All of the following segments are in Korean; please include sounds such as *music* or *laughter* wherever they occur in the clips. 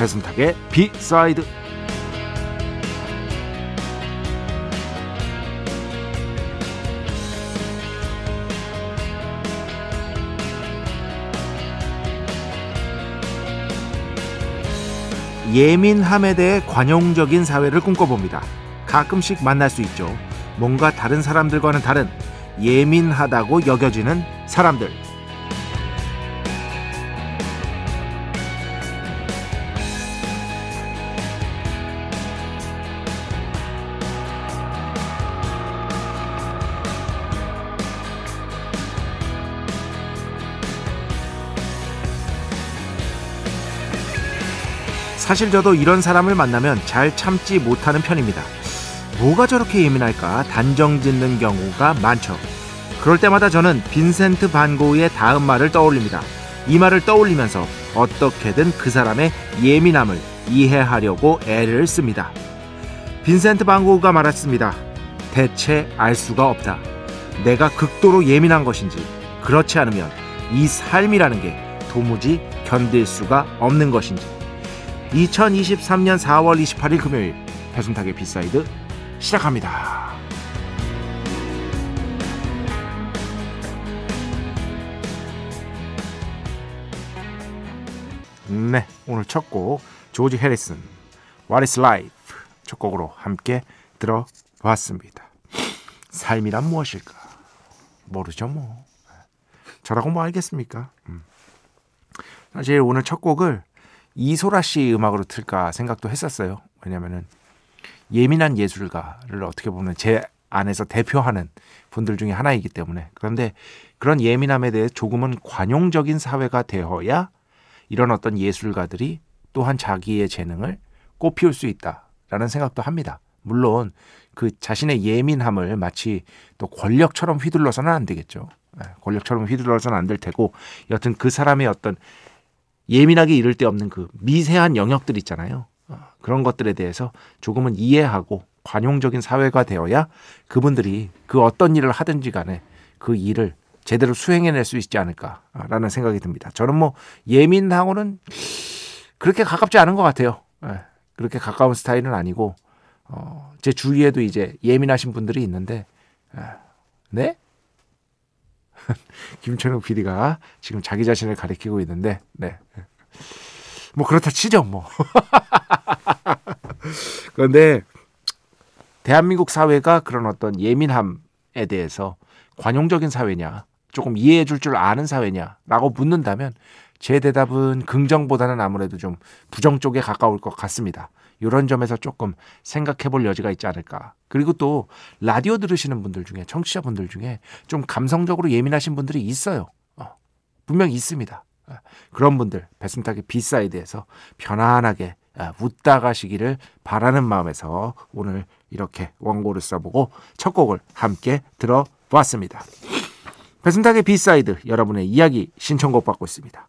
배순탁의 비사이드 예민함에 대해 관용적인 사회를 꿈꿔봅니다. 가끔씩 만날 수 있죠. 뭔가 다른 사람들과는 다른 예민하다고 여겨지는 사람들. 사실 저도 이런 사람을 만나면 잘 참지 못하는 편입니다. 뭐가 저렇게 예민할까 단정 짓는 경우가 많죠. 그럴 때마다 저는 빈센트 반 고흐의 다음 말을 떠올립니다. 이 말을 떠올리면서 어떻게든 그 사람의 예민함을 이해하려고 애를 씁니다. 빈센트 반 고흐가 말했습니다. 대체 알 수가 없다. 내가 극도로 예민한 것인지 그렇지 않으면 이 삶이라는 게 도무지 견딜 수가 없는 것인지 2023년 4월 28일 금요일 배순탁의 B side 시작합니다. 네, 오늘 첫 곡 조지 해리슨 What is Life 첫 곡으로 함께 들어봤습니다. 삶이란 무엇일까? 모르죠 뭐. 저라고 뭐 알겠습니까? 음. 사실 오늘 첫 곡을 이소라 씨 음악으로 틀까 생각도 했었어요. 왜냐면은 예민한 예술가를 어떻게 보면 제 안에서 대표하는 분들 중에 하나이기 때문에 그런데 그런 예민함에 대해 조금은 관용적인 사회가 되어야 이런 어떤 예술가들이 또한 자기의 재능을 꽃피울 수 있다라는 생각도 합니다. 물론 그 자신의 예민함을 마치 또 권력처럼 휘둘러서는 안 되겠죠. 네, 권력처럼 휘둘러서는 안 될 테고 여튼 그 사람의 어떤 예민하게 이를 데 없는 그 미세한 영역들 있잖아요. 어, 그런 것들에 대해서 조금은 이해하고 관용적인 사회가 되어야 그분들이 그 어떤 일을 하든지 간에 그 일을 제대로 수행해낼 수 있지 않을까라는 생각이 듭니다. 저는 뭐 예민하고는 그렇게 가깝지 않은 것 같아요. 예, 그렇게 가까운 스타일은 아니고 어, 제 주위에도 이제 예민하신 분들이 있는데 예, 네? *laughs* 김철욱 PD가 지금 자기 자신을 가리키고 있는데, 네. 뭐 그렇다 치죠, 뭐. *laughs* 그런데 대한민국 사회가 그런 어떤 예민함에 대해서 관용적인 사회냐, 조금 이해해 줄 줄 아는 사회냐라고 묻는다면 제 대답은 긍정보다는 아무래도 좀 부정 쪽에 가까울 것 같습니다. 이런 점에서 조금 생각해 볼 여지가 있지 않을까. 그리고 또 라디오 들으시는 분들 중에 청취자분들 중에 좀 감성적으로 예민하신 분들이 있어요. 어, 분명히 있습니다. 어, 그런 분들 배순탁의 B side에서 편안하게 어, 웃다 가시기를 바라는 마음에서 오늘 이렇게 원고를 써보고 첫 곡을 함께 들어보았습니다. 배순탁의 B side 여러분의 이야기 신청곡 받고 있습니다.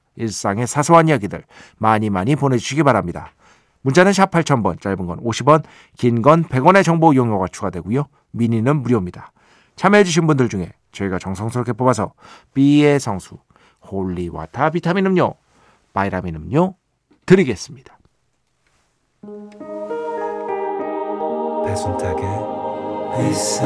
일상의 사소한 이야기들 많이 많이 보내주시기 바랍니다. 문자는 샵 8000번, 짧은 건 50원, 긴 건 100원의 정보 이용료가 추가되고요. 미니는 무료입니다. 참여해주신 분들 중에 저희가 정성스럽게 뽑아서 B의 성수, holy water 비타민 음료, 바이라민 음료 드리겠습니다. 배순탁의 회사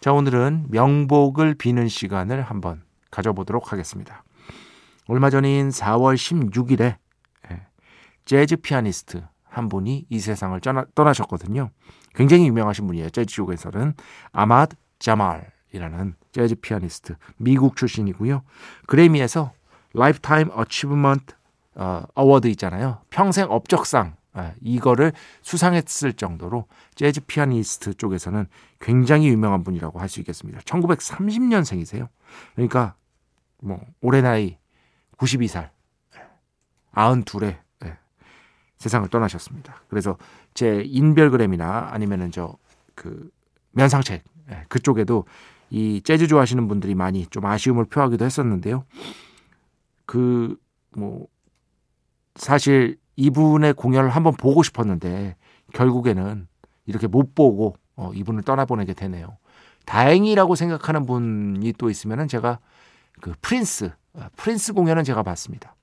자 오늘은 명복을 비는 시간을 한번 가져보도록 하겠습니다. 얼마 전인 4월 16일에 예, 재즈 피아니스트 한 분이 이 세상을 떠나, 떠나셨거든요. 굉장히 유명하신 분이에요. 재즈 쪽에서는 아마드 자말이라는 재즈 피아니스트 미국 출신이고요. 그래미에서 Lifetime Achievement 어, Award 있잖아요. 평생 업적상 아, 이거를 수상했을 정도로 재즈 피아니스트 쪽에서는 굉장히 유명한 분이라고 할 수 있겠습니다. 1930년생이세요. 그러니까 뭐 올해 나이 92살, 92에 예, 세상을 떠나셨습니다. 그래서 제 인별그램이나 아니면은 저 그 면상책 예, 그쪽에도 이 재즈 좋아하시는 분들이 많이 좀 아쉬움을 표하기도 했었는데요. 그 뭐 사실 이분의 공연을 한번 보고 싶었는데 결국에는 이렇게 못 보고 어, 이분을 떠나보내게 되네요. 다행이라고 생각하는 분이 또 있으면은 제가 그 프린스 어, 프린스 공연은 제가 봤습니다.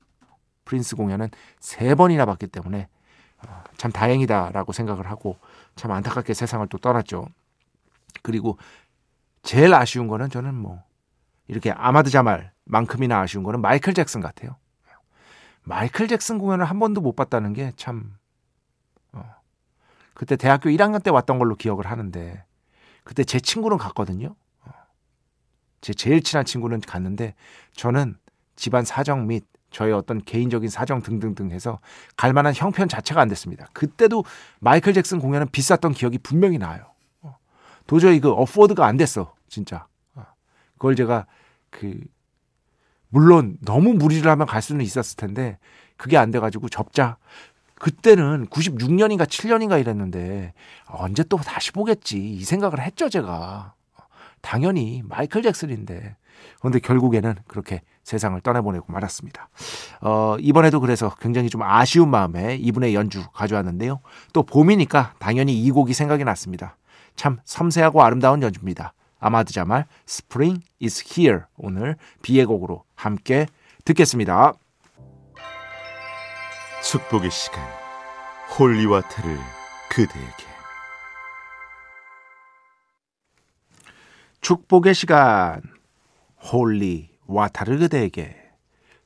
프린스 공연은 세 번이나 봤기 때문에 어, 참 다행이다라고 생각을 하고 참 안타깝게 세상을 또 떠났죠. 그리고 제일 아쉬운 거는 저는 뭐 이렇게 아마드 자말만큼이나 아쉬운 거는 마이클 잭슨 같아요. 마이클 잭슨 공연을 한 번도 못 봤다는 게 참, 어. 그때 대학교 1학년 때 왔던 걸로 기억을 하는데, 그때 제 친구는 갔거든요. 어. 제 제일 친한 친구는 갔는데, 저는 집안 사정 및 저의 어떤 개인적인 사정 등등등 해서 갈 만한 형편 자체가 안 됐습니다. 그때도 마이클 잭슨 공연은 비쌌던 기억이 분명히 나요. 어. 도저히 그 어포드가 안 됐어, 진짜. 어. 그걸 제가 그 물론 너무 무리를 하면 갈 수는 있었을 텐데 그게 안 돼가지고 접자. 그때는 96년인가 7년인가 이랬는데 언제 또 다시 보겠지 이 생각을 했죠 제가. 당연히 마이클 잭슨인데. 그런데 결국에는 그렇게 세상을 떠나보내고 말았습니다. 어, 이번에도 그래서 굉장히 좀 아쉬운 마음에 이분의 연주 가져왔는데요. 또 봄이니까 당연히 이 곡이 생각이 났습니다. 참 섬세하고 아름다운 연주입니다. 아마드 자말 Spring is here 오늘 비의 곡으로 함께 듣겠습니다. 축복의 시간 holy water를 그대에게 축복의 시간 holy water를 그대에게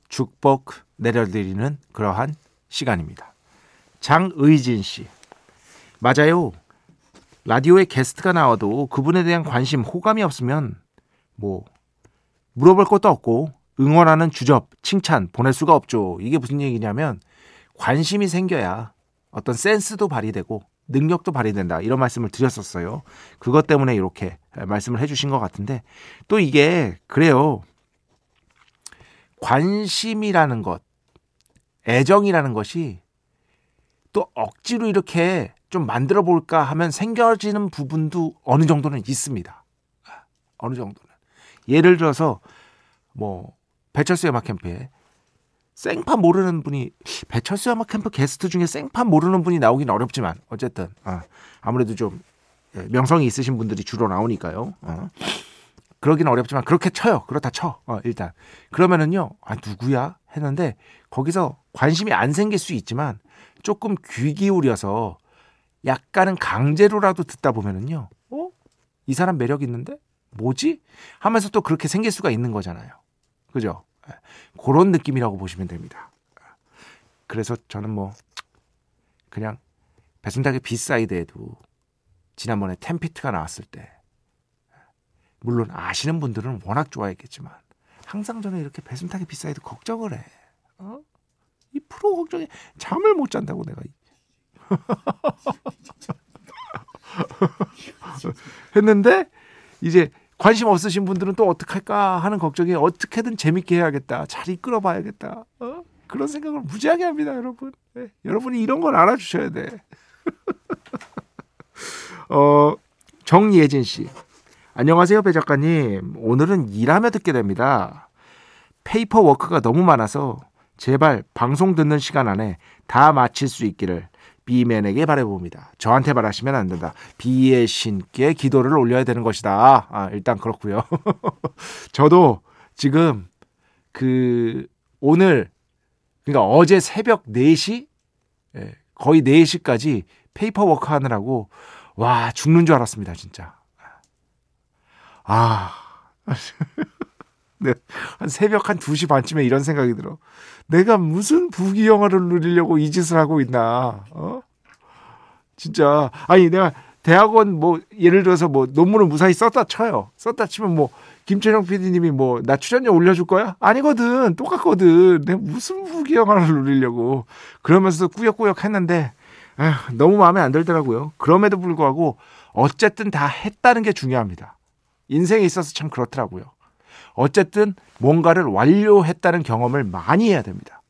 축복 내려드리는 그러한 시간입니다. 장의진 씨 맞아요. 라디오에 게스트가 나와도 그분에 대한 관심, 호감이 없으면 뭐 물어볼 것도 없고 응원하는 주접, 칭찬 보낼 수가 없죠. 이게 무슨 얘기냐면 관심이 생겨야 어떤 센스도 발휘되고 능력도 발휘된다. 이런 말씀을 드렸었어요. 그것 때문에 이렇게 말씀을 해주신 것 같은데 또 이게 그래요. 관심이라는 것, 애정이라는 것이 또 억지로 이렇게 좀 만들어 볼까 하면 생겨지는 부분도 어느 정도는 있습니다. 어느 정도는. 예를 들어서 뭐 배철수 음악 캠프에 생판 모르는 분이 배철수 음악 캠프 게스트 중에 생판 모르는 분이 나오긴 어렵지만 어쨌든 아, 아무래도 좀 예, 명성이 있으신 분들이 주로 나오니까요. 어. 그러긴 어렵지만 그렇게 쳐요. 그렇다 쳐. 어, 일단 그러면은요. 아 누구야 했는데 거기서 관심이 안 생길 수 있지만 조금 귀 기울여서 약간은 강제로라도 듣다 보면은요. 어? 이 사람 매력 있는데? 뭐지? 하면서 또 그렇게 생길 수가 있는 거잖아요. 그죠? 예. 그런 느낌이라고 보시면 됩니다. 그래서 저는 뭐 그냥 배순탁의 B side에도 지난번에 텐피트가 나왔을 때 물론 아시는 분들은 워낙 좋아했겠지만 항상 저는 이렇게 배순탁의 B side 걱정을 해. 어? 이 프로 걱정에 잠을 못 잔다고 내가 *laughs* 했는데 이제 관심 없으신 분들은 또 어떡할까 하는 걱정이 어떻게든 재밌게 해야겠다. 잘 이끌어 봐야겠다. 어? 그런 생각을 무지하게 합니다, 여러분. 네. 여러분이 이런 걸 알아주셔야 돼. *laughs* 어, 정예진 씨. 안녕하세요, 배 작가님. 오늘은 일하며 듣게 됩니다. paperwork가 너무 많아서 제발 방송 듣는 시간 안에 다 마칠 수 있기를 B맨에게 바라봅니다. 저한테 바라시면 안 된다. B의 신께 기도를 올려야 되는 것이다. 아, 일단 그렇고요. *laughs* 저도 지금 그 오늘 그러니까 어제 새벽 4시 예, 거의 4시까지 paperwork 하느라고 와 죽는 줄 알았습니다 진짜 아 *laughs* 네, 한 새벽 한 2시 반쯤에 이런 생각이 들어 내가 무슨 부귀 영화를 누리려고 이 짓을 하고 있나 어? 진짜 아니 내가 대학원 뭐 예를 들어서 뭐 논문을 무사히 썼다 쳐요 썼다 치면 뭐 김철영 PD님이 뭐 나 출연료 올려줄 거야? 아니거든. 똑같거든. 내가 무슨 부귀 영화를 누리려고. 그러면서 꾸역꾸역 했는데 에휴, 너무 마음에 안 들더라고요. 그럼에도 불구하고 어쨌든 다 했다는 게 중요합니다. 인생에 있어서 참 그렇더라고요. 어쨌든 뭔가를 완료했다는 경험을 많이 해야 됩니다.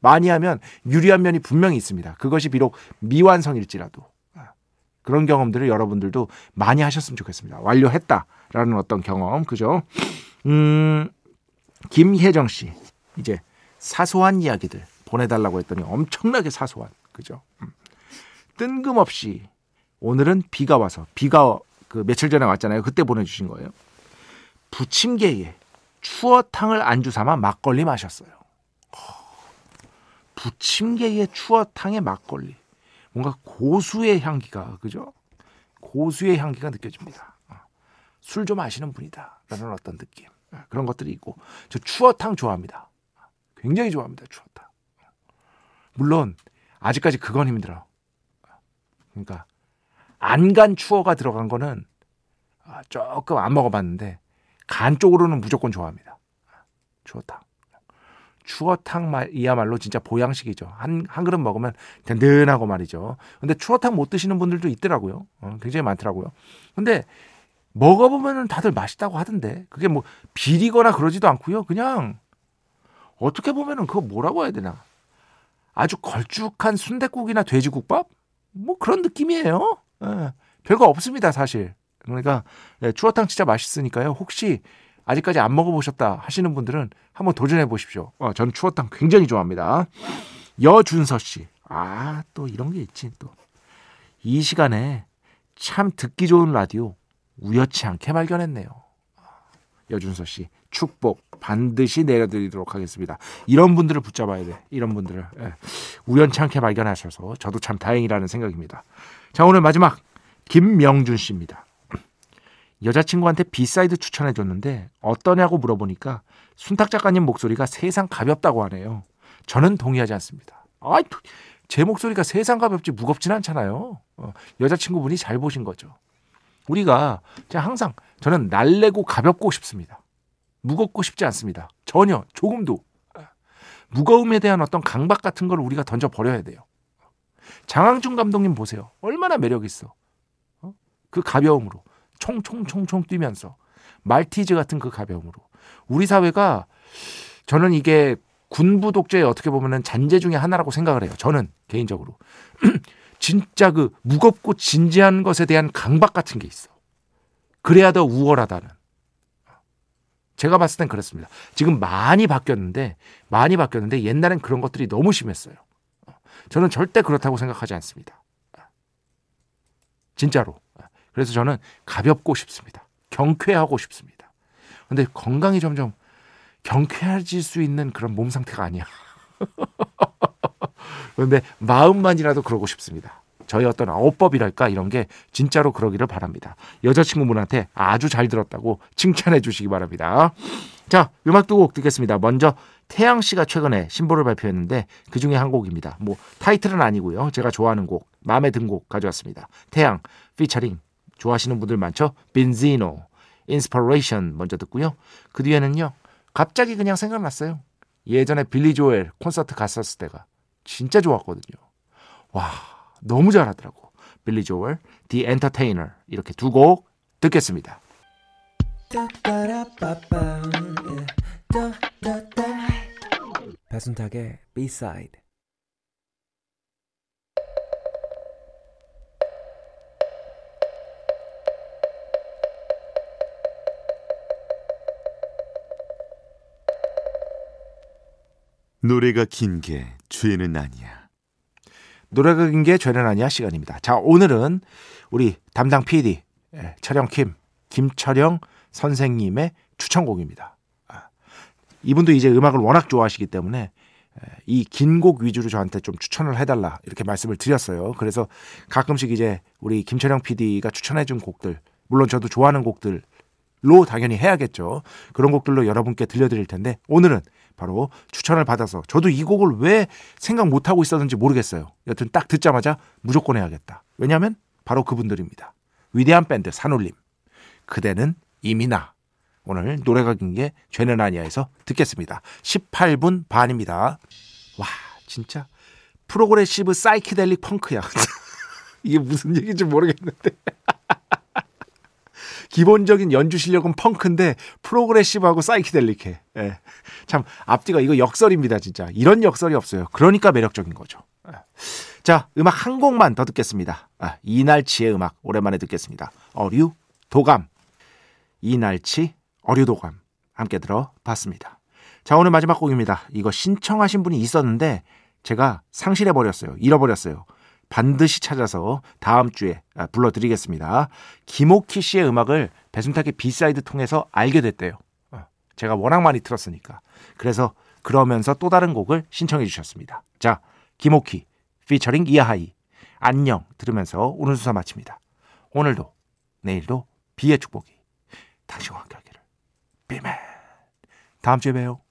많이 하면 유리한 면이 분명히 있습니다. 그것이 비록 미완성일지라도. 그런 경험들을 여러분들도 많이 하셨으면 좋겠습니다. 완료했다라는 어떤 경험, 그죠? 음, 김혜정 씨, 이제 사소한 이야기들 보내달라고 했더니 엄청나게 사소한, 그죠? 음. 뜬금없이 오늘은 비가 와서 비가 그 며칠 전에 왔잖아요. 그때 보내주신 거예요. 부침개에 추어탕을 안주 삼아 막걸리 마셨어요. 부침개에 추어탕에 막걸리. 뭔가 고수의 향기가 그죠? 고수의 향기가 느껴집니다. 어. 술좀 아시는 분이다라는 어떤 느낌 어, 그런 것들이 있고 저 추어탕 좋아합니다. 굉장히 좋아합니다. 추어탕. 물론 아직까지 그건 힘들어. 그러니까 안간 추어가 들어간 거는 아, 조금 안 먹어봤는데 간 쪽으로는 무조건 좋아합니다. 추어탕. 추어탕 이야말로 진짜 보양식이죠. 한, 한 그릇 먹으면 든든하고 말이죠. 근데 추어탕 못 드시는 분들도 있더라고요. 어, 굉장히 많더라고요. 근데 먹어보면 다들 맛있다고 하던데 그게 뭐 비리거나 그러지도 않고요. 그냥 어떻게 보면은 그거 뭐라고 해야 되나. 아주 걸쭉한 순대국이나 돼지국밥? 뭐 그런 느낌이에요. 예, 별거 없습니다, 사실. 그러니까 예, 추어탕 진짜 맛있으니까요. 혹시 아직까지 안 먹어보셨다 하시는 분들은 한번 도전해 보십시오. 어, 저는 추어탕 굉장히 좋아합니다. 여준서 씨. 아, 또 이런 게 있지, 또. 이 시간에 참 듣기 좋은 라디오 우연치 않게 발견했네요. 여준서 씨, 축복 반드시 내려드리도록 하겠습니다. 이런 분들을 붙잡아야 돼. 이런 분들을. 예. 우연치 않게 발견하셔서 저도 참 다행이라는 생각입니다. 자, 오늘 마지막 김명준 씨입니다. 여자친구한테 B side 추천해 줬는데 어떠냐고 물어보니까 순탁 작가님 목소리가 세상 가볍다고 하네요. 저는 동의하지 않습니다. 아이, 제 목소리가 세상 가볍지 무겁진 않잖아요. 어, 여자친구분이 잘 보신 거죠. 우리가 항상 저는 날래고 가볍고 싶습니다. 무겁고 싶지 않습니다. 전혀 조금도 무거움에 대한 어떤 강박 같은 걸 우리가 던져 버려야 돼요. 장항준 감독님 보세요. 얼마나 매력 있어. 어? 그 가벼움으로. 총총총총 뛰면서 말티즈 같은 그 가벼움으로 우리 사회가 저는 이게 군부 독재의 어떻게 보면은 잔재 중의 하나라고 생각을 해요. 저는 개인적으로 *clears throat* 진짜 그 무겁고 진지한 것에 대한 강박 같은 게 있어. 그래야 더 우월하다는. 제가 봤을 땐 그렇습니다. 지금 많이 바뀌었는데 많이 바뀌었는데 옛날엔 그런 것들이 너무 심했어요. 저는 절대 그렇다고 생각하지 않습니다. 진짜로. 그래서 저는 가볍고 싶습니다. 경쾌하고 싶습니다. 근데 건강이 점점 경쾌해질 수 있는 그런 몸 상태가 아니야. *laughs* 그런데 마음만이라도 그러고 싶습니다. 저희 어떤 화법이랄까 이런 게 진짜로 그러기를 바랍니다. 여자친구분한테 아주 잘 들었다고 칭찬해 주시기 바랍니다. 자, 음악 두 곡 듣겠습니다. 먼저 태양 씨가 최근에 신보를 발표했는데 그 중에 한 곡입니다. 뭐 타이틀은 아니고요. 제가 좋아하는 곡, 마음에 든 곡 가져왔습니다. 태양 피처링 좋아하시는 분들 많죠? 빈지노, Inspiration 먼저 듣고요. 그 뒤에는요. 갑자기 그냥 생각났어요. 예전에 빌리 조엘 콘서트 갔었을 때가 진짜 좋았거든요. 와, 너무 잘하더라고. 빌리 조엘, The Entertainer 이렇게 두 곡 듣겠습니다. 배순탁의 B-side 노래가 긴 게 죄는 아니야. 노래가 긴 게 죄는 아니야 시간입니다. 자 오늘은 우리 담당 PD 예, 촬영 김 김철영 선생님의 추천곡입니다. 아, 이분도 이제 음악을 워낙 좋아하시기 때문에 이 긴 곡 위주로 저한테 좀 추천을 해달라 이렇게 말씀을 드렸어요. 그래서 가끔씩 이제 우리 김철영 PD가 추천해준 곡들 물론 저도 좋아하는 곡들로 당연히 해야겠죠. 그런 곡들로 여러분께 들려드릴 텐데 오늘은 바로 추천을 받아서 저도 이 곡을 왜 생각 못 하고 있었는지 모르겠어요. 여튼 딱 듣자마자 무조건 해야겠다. 왜냐하면 바로 그분들입니다. 위대한 밴드 산울림. 그대는 이미 나. 오늘 노래가 긴 게 죄는 아니야에서 듣겠습니다. 18분 반입니다. 와 진짜 progressive 사이키델릭 펑크야. *laughs* 이게 무슨 얘기인지 모르겠는데. 기본적인 연주 실력은 펑크인데 프로그레시브하고 사이키델릭해. 예. 참 앞뒤가 이거 역설입니다, 진짜. 이런 역설이 없어요. 그러니까 매력적인 거죠. 예. 자, 음악 한 곡만 더 듣겠습니다. 아, 이날치의 음악 오랜만에 듣겠습니다. 어류 도감. 이날치 어류 도감 함께 들어봤습니다. 자, 오늘 마지막 곡입니다. 이거 신청하신 분이 있었는데 제가 상실해 버렸어요. 잃어버렸어요. 반드시 찾아서 다음 주에 아, 불러드리겠습니다. 김오키 씨의 음악을 배순탁의 B side 통해서 알게 됐대요. 어, 제가 워낙 많이 틀었으니까. 그래서 그러면서 또 다른 곡을 신청해 주셨습니다. 자, 김오키 피처링 이하이 안녕 들으면서 오늘 수사 마칩니다. 오늘도 내일도 B의 축복이 당신과 함께 하기를 B멘 다음 주에 봬요.